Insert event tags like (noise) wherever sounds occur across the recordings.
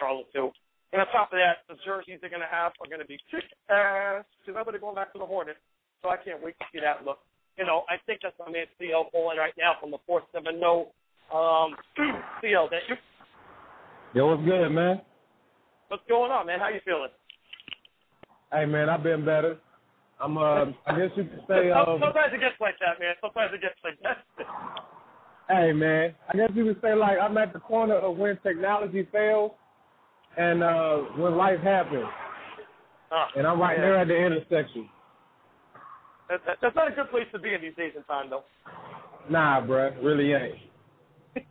Charlotte too. And on top of that, the jerseys they're going to have are going to be kick ass because everybody going back to the Hornets. So I can't wait to see that look. You know, I think that's my man CL calling right now from the 470. Um, (clears throat) CL, that you? Yo, what's good, man? What's going on, man? How you feeling? Hey, man, I've been better. I'm, uh, I guess you could say. Um, Sometimes it gets like that, man. Sometimes it gets like that. hey, man, I guess you could say like I'm at the corner of when technology fails and uh when life happens, and I'm right yeah. there at the intersection. That, that, that's not a good place to be in these days and time, though. Nah, bruh, really ain't. (laughs)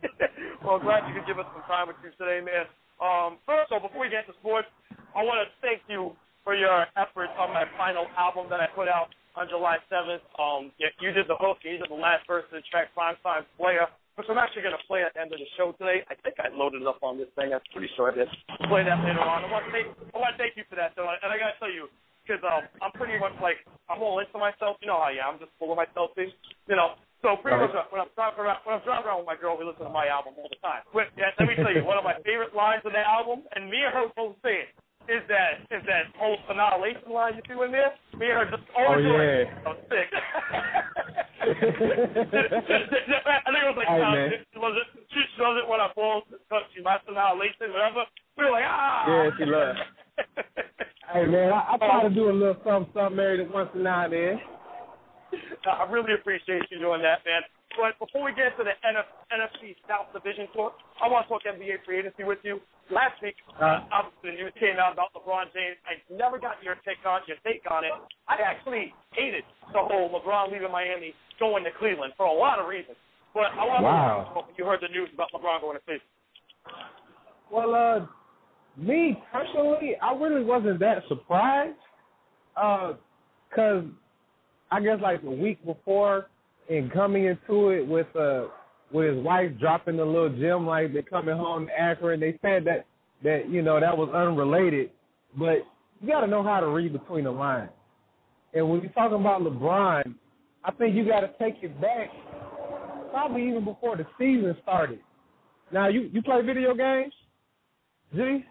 well, glad you could give us some time with you today, man. Um, first of all, before we get to sports, I want to thank you for your efforts on my final album that I put out on July 7th. Um, you, you did the hook, you did the last verse of the track, Prime Time Player, which I'm actually going to play at the end of the show today. I think I loaded it up on this thing. I'm pretty sure I did. Play that later on. I want to thank, I want to thank you for that, though. And I got to tell you, because um, I'm pretty much like, I'm all into myself. You know how I am. I'm just full of myself, things. You know, so pretty much uh, when I'm driving around, when I'm driving around with my girl, we listen to my album all the time. But yeah, let me tell you, one of my favorite lines of the album, and me and her both say it, is that is that whole annihilation line you do in there. Me and her just always Oh, do yeah. (laughs) it. I'm sick. (laughs) I think it was like uh, man. was it she does it when I fall she likes annihilation, whatever. We were like ah. Yeah, she loves. (laughs) Hey, man, I, I try to do a little something, something every once in now and then. I really appreciate you doing that, man. But before we get into the NF, NFC South Division talk, I want to talk NBA free agency with you. Last week, Uh. obviously, the news came out about LeBron James. I never got your take on your take on it. I actually hated the whole LeBron leaving Miami, going to Cleveland for a lot of reasons. But I want Wow. to know when you heard the news about LeBron going to Cleveland. Well, uh, me personally, I really wasn't that surprised. Uh, cause I guess like the week before and coming into it with uh with his wife dropping the little gem like they're coming home to Akron, they said that that you know that was unrelated, but you got to know how to read between the lines. And when you're talking about LeBron, I think you got to take it back probably even before the season started. Now you you play video games, G?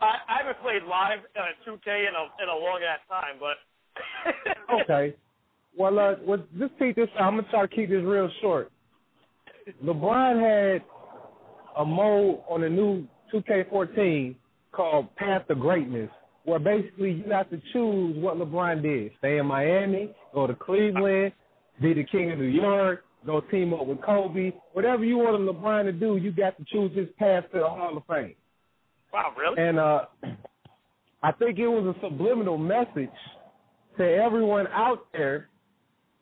I, I haven't played live uh, 2K in a in a long ass time, but (laughs) Okay. Well, uh, well, just keep this. I'm gonna try to keep this real short. LeBron had a mode on the new 2K14 called Path to Greatness, where basically you have to choose what LeBron did: stay in Miami, go to Cleveland, be the king of New York, go team up with Kobe. Whatever you wanted LeBron to do, you got to choose his path to the Hall of Fame. wow, really? And uh, (clears throat) I think it was a subliminal message to everyone out there.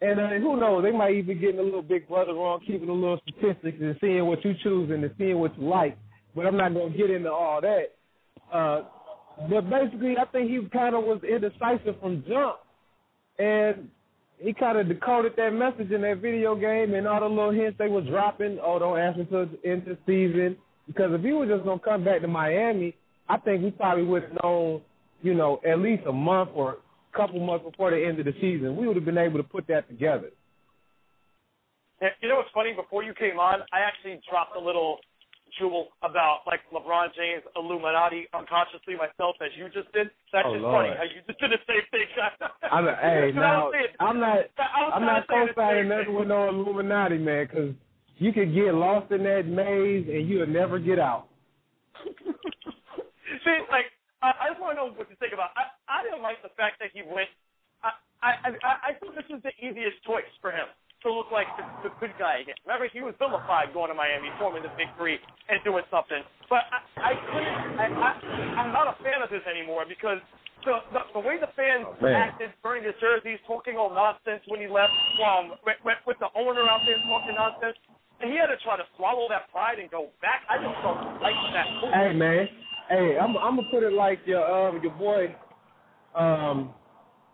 And uh, who knows, they might even get a little big brother wrong, keeping a little statistics and seeing what you choose and seeing what you like. But I'm not going to get into all that. Uh, but basically, I think he kind of was indecisive from jump. And he kind of decoded that message in that video game and all the little hints they were dropping. Oh, don't ask him to the season. Because if he was just going to come back to Miami, I think we probably would have known, you know, at least a month or couple months before the end of the season. We would have been able to put that together. You know what's funny? Before you came on, I actually dropped a little jewel about like LeBron James Illuminati unconsciously myself, as you just did. That's Oh, just Lord. funny how you just did the same thing. (laughs) I'm, hey, now I'm not, I'm not co-signing nothing with no Illuminati, man, because you could get lost in that maze and you'll never get out. (laughs) See, like, I, I just want to know what you think about. I, I didn't like the fact that he went. I, I, I, I think this was the easiest choice for him to look like the, the good guy again. Remember, he was vilified going to Miami, forming the Big Three, and doing something. But I, I couldn't. I, I, I'm not a fan of this anymore because the the, the way the fans Oh, man. acted, burning his jerseys, talking all nonsense when he left, um, with, with, with the owner out there talking nonsense. And he had to try to swallow that pride and go back. I just don't like that. move. Hey, man. Hey, I'm, I'm gonna put it like your um your boy, um,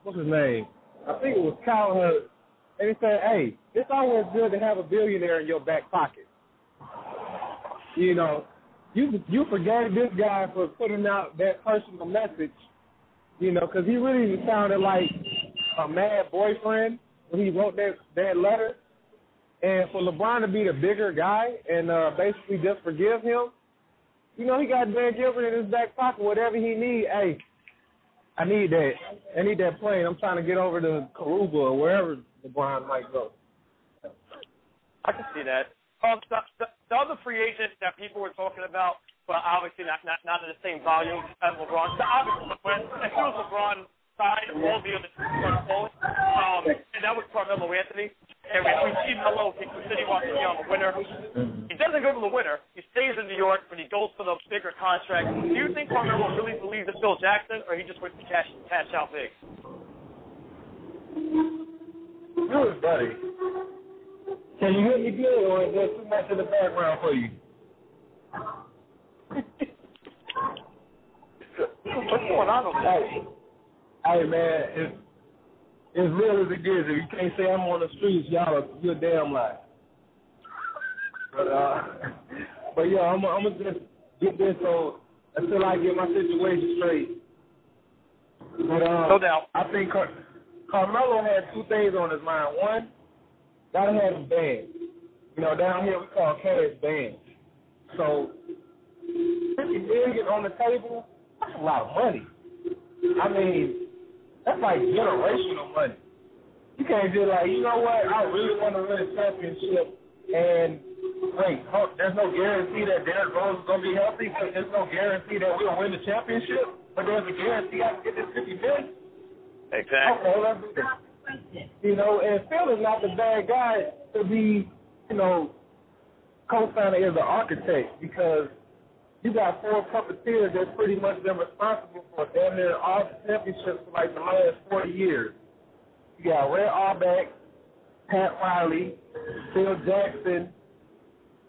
what's his name? I think it was Hurd. And he said, "Hey, it's always good to have a billionaire in your back pocket." You know, you you forgave this guy for putting out that personal message. You know, because he really sounded like a mad boyfriend when he wrote that that letter. And for LeBron to be the bigger guy and uh, basically just forgive him, you know, he got Dan Gilbert in his back pocket. Whatever he need, hey, I need that. I need that plane. I'm trying to get over to Karuba or wherever LeBron might go. I can see that. Um, the, the, the other free agent that people were talking about, but obviously not not not in the same volume as LeBron. So obviously, when if it was LeBron side, all the other were close, um, and that was Carmelo Anthony. And we, see Melo, he wants to be on the winner. He doesn't go to the winner. He stays in New York, but he goes for the bigger contract. Do you think Carmelo really Phil Jackson, or he just wants to cash cash out big? Good, buddy. Can you hear me good, or is there too much in the background for you? (laughs) What's going on over there? Hey, hey man, it's as real as it gets. If you can't say I'm on the streets, y'all are you're damn lie. But uh, (laughs) but yeah, I'm I'm gonna just get this so until I get my situation straight. But um, No doubt. I think Car- Carmelo had two things on his mind. One, gotta have him banned. You know, down here we call cash banned. So fifty million on the table, that's a lot of money. I mean, that's like generational money. You can't just like, you know what, I really want to win a championship and wait, hold, there's no guarantee that Derrick Rose is gonna be healthy, so there's no guarantee that we'll win the championship, but there's a guarantee I can get this fifty million. Exactly. Okay, let's do that. You know, and Phil is not the bad guy to be, you know, co-signing as an architect because you got four puppeteers that's pretty much been responsible for damn near all the championships for like the last 40 years. You got Red Auerbach, Pat Riley, Phil Jackson,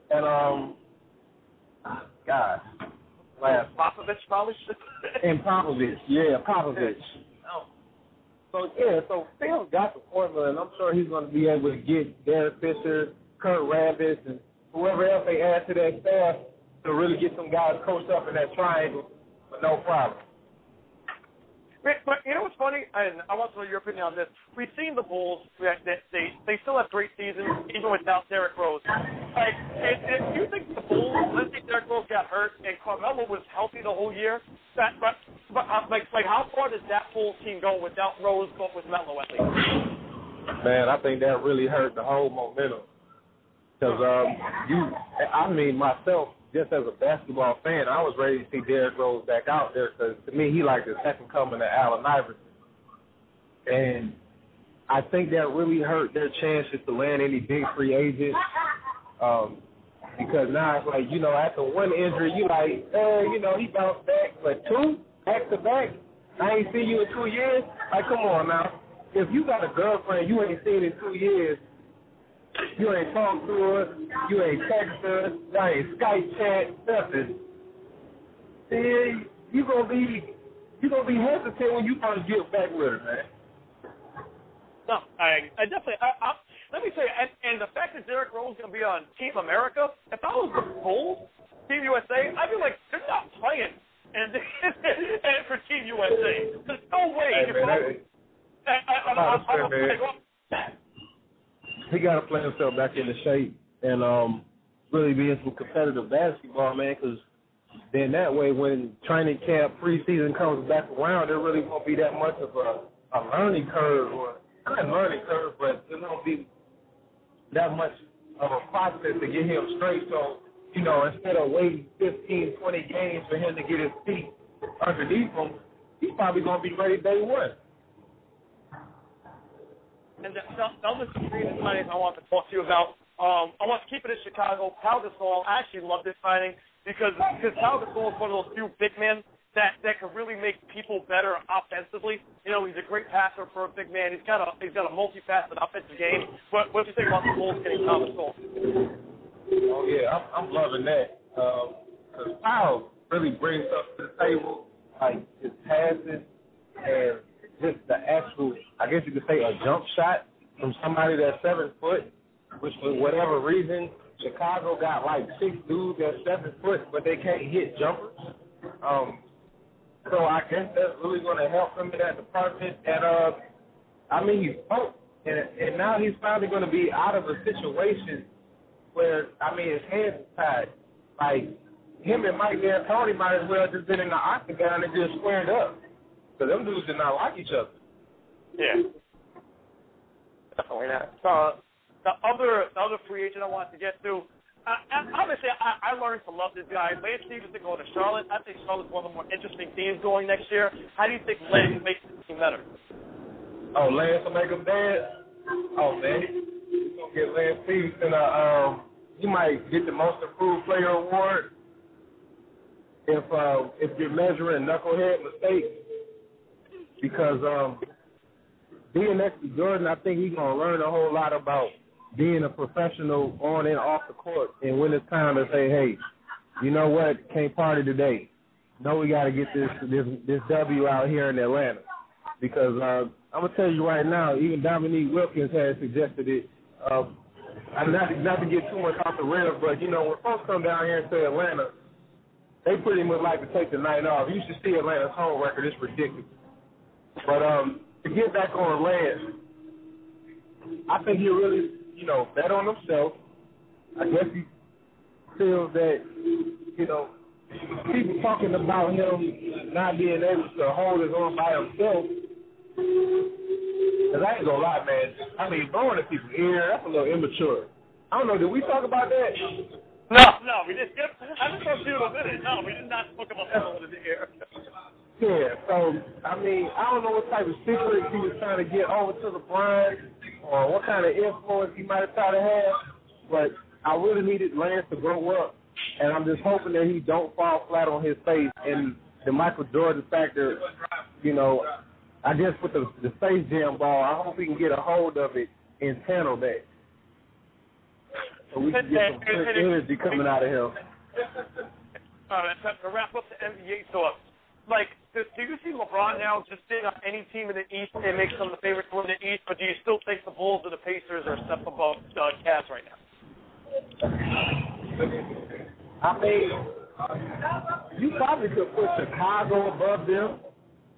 and, um, God, last, Popovich probably and Popovich. Yeah, Popovich. (laughs) Oh. So yeah, so Phil's got the formula, and I'm sure he's going to be able to get Derek Fisher, Kurt Rambis, and whoever else they add to that staff to really get some guys coached up in that triangle, but no problem. But, but you know what's funny, and I want to know your opinion on this. We've seen the Bulls; that that they they still have great seasons even without Derrick Rose. Like, if, if you think the Bulls, let's say Derrick Rose got hurt and Carmelo was healthy the whole year, that but but uh, like like how far does that Bulls team go without Rose, but with Melo at least? Man, I think that really hurt the whole momentum. Because um, you, I mean myself, just as a basketball fan, I was ready to see Derrick Rose back out there because to me he like the second coming of Allen Iverson, and I think that really hurt their chances to land any big free agents. Um, because now it's like you know after one injury you like, eh, you know he bounced back, but two back to back, I ain't seen you in two years. Like come on now, if you got a girlfriend you ain't seen in two years. You ain't talk to her. You ain't text her. You ain't Skype chat. Nothing. Then you gonna be you gonna be hesitant when you first get back with her, man. No, I, I definitely. I, I, let me tell you, and, and the fact that Rose is going to be on Team America. If I was the Bulls, Team USA, I'd be like, they're not playing, and, (laughs) and for Team USA, there's no way. Hey, man, I, I, I, I, I, I, man. I, he got to play himself back into shape and um really be in some competitive basketball, man. Because then that way, when training camp preseason comes back around, there really won't be that much of a, a learning curve, or not learning curve, but it won't be that much of a process to get him straight. So, you know, instead of waiting 15, 20 games for him to get his feet underneath him, he's probably going to be ready day one. And the, the other three signings I want to talk to you about, um, I want to keep it in Chicago. Pau Gasol, I actually love this signing because because Pau Gasol is one of those few big men that that can really make people better offensively. You know, he's a great passer for a big man. He's got a he's got a multifaceted offensive game. But what do you think about the Bulls getting Pau Gasol? Oh yeah, I'm, I'm loving that. Because Powell really brings up to the table like his passing and just the actual, I guess you could say, a jump shot from somebody that's seven foot, which for whatever reason, Chicago got like six dudes that's seven foot, but they can't hit jumpers. Um, so I guess that's really going to help him in that department. And uh, I mean, he's broke, and and now he's finally going to be out of a situation where I mean his hands is tied. Like him and Mike D'Antoni might as well just been in the octagon and just squared up. Because them dudes did not like each other. Yeah. Definitely not. So, the other the other free agent I wanted to get to, uh, obviously I, I learned to love this guy. Lance Stephenson going to Charlotte. I think Charlotte's one of the more interesting teams going next year. How do you think Lance makes the team better? Oh, Lance will make them bad? Oh, man. He's going to get Lance Stephenson a, um, he might get the most improved player award if uh, if you're measuring knucklehead mistakes because um, being next to Jordan, I think he's gonna learn a whole lot about being a professional on and off the court, and when it's time to say, hey, you know what, can't party today. No, we got to get this this this W out here in Atlanta because uh, I'm gonna tell you right now, even Dominique Wilkins has suggested it. Uh, I'm not not to get too much off the rails, but you know when folks come down here to Atlanta, they pretty much like to take the night off. You should see Atlanta's home record; it's ridiculous. But um, to get back on Lance, I think he really, you know, bet on himself. I guess he feels that, you know, people talking about him not being able to hold his own by himself. Cause I ain't gonna lie, man. I mean, blowing at people's ear, that's a little immature. I don't know. Did we talk about that? No, no, we didn't. I just to you a minute. No, we did not talk about blowing in the ear. Yeah, so I mean, I don't know what type of secret he was trying to get over to the brand or what kind of influence he might have tried to have, but I really needed Lance to grow up, and I'm just hoping that he don't fall flat on his face. And the Michael Jordan factor, you know, I guess with the the Space Jam ball, I hope he can get a hold of it and channel that, so we can get some good energy coming out of him. All right, to wrap up the NBA talk, like do, do you see LeBron now just sitting on any team in the East and makes them the favorite to win the East, or do you still think the Bulls or the Pacers are a step above uh, Cavs right now? I mean, you probably could put Chicago above them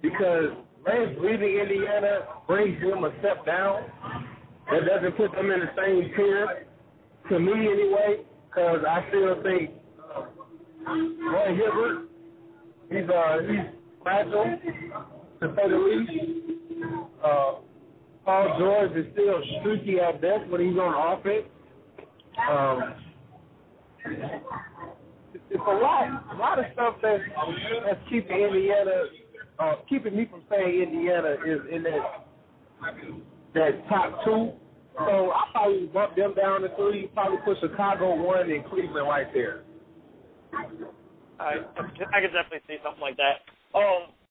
because Lance leaving Indiana brings them a step down. That doesn't put them in the same tier, to me anyway, because I still think uh, Roy Hibbert, he's uh, he's fragile, to say the least. Uh, Paul George is still streaky at best when he's on offense. Um, it's a lot, a lot of stuff that's that's keeping Indiana, uh, keeping me from saying Indiana is in that that top two. So I probably bump them down to three. Probably put Chicago one and Cleveland right there. I I could definitely see something like that. Um,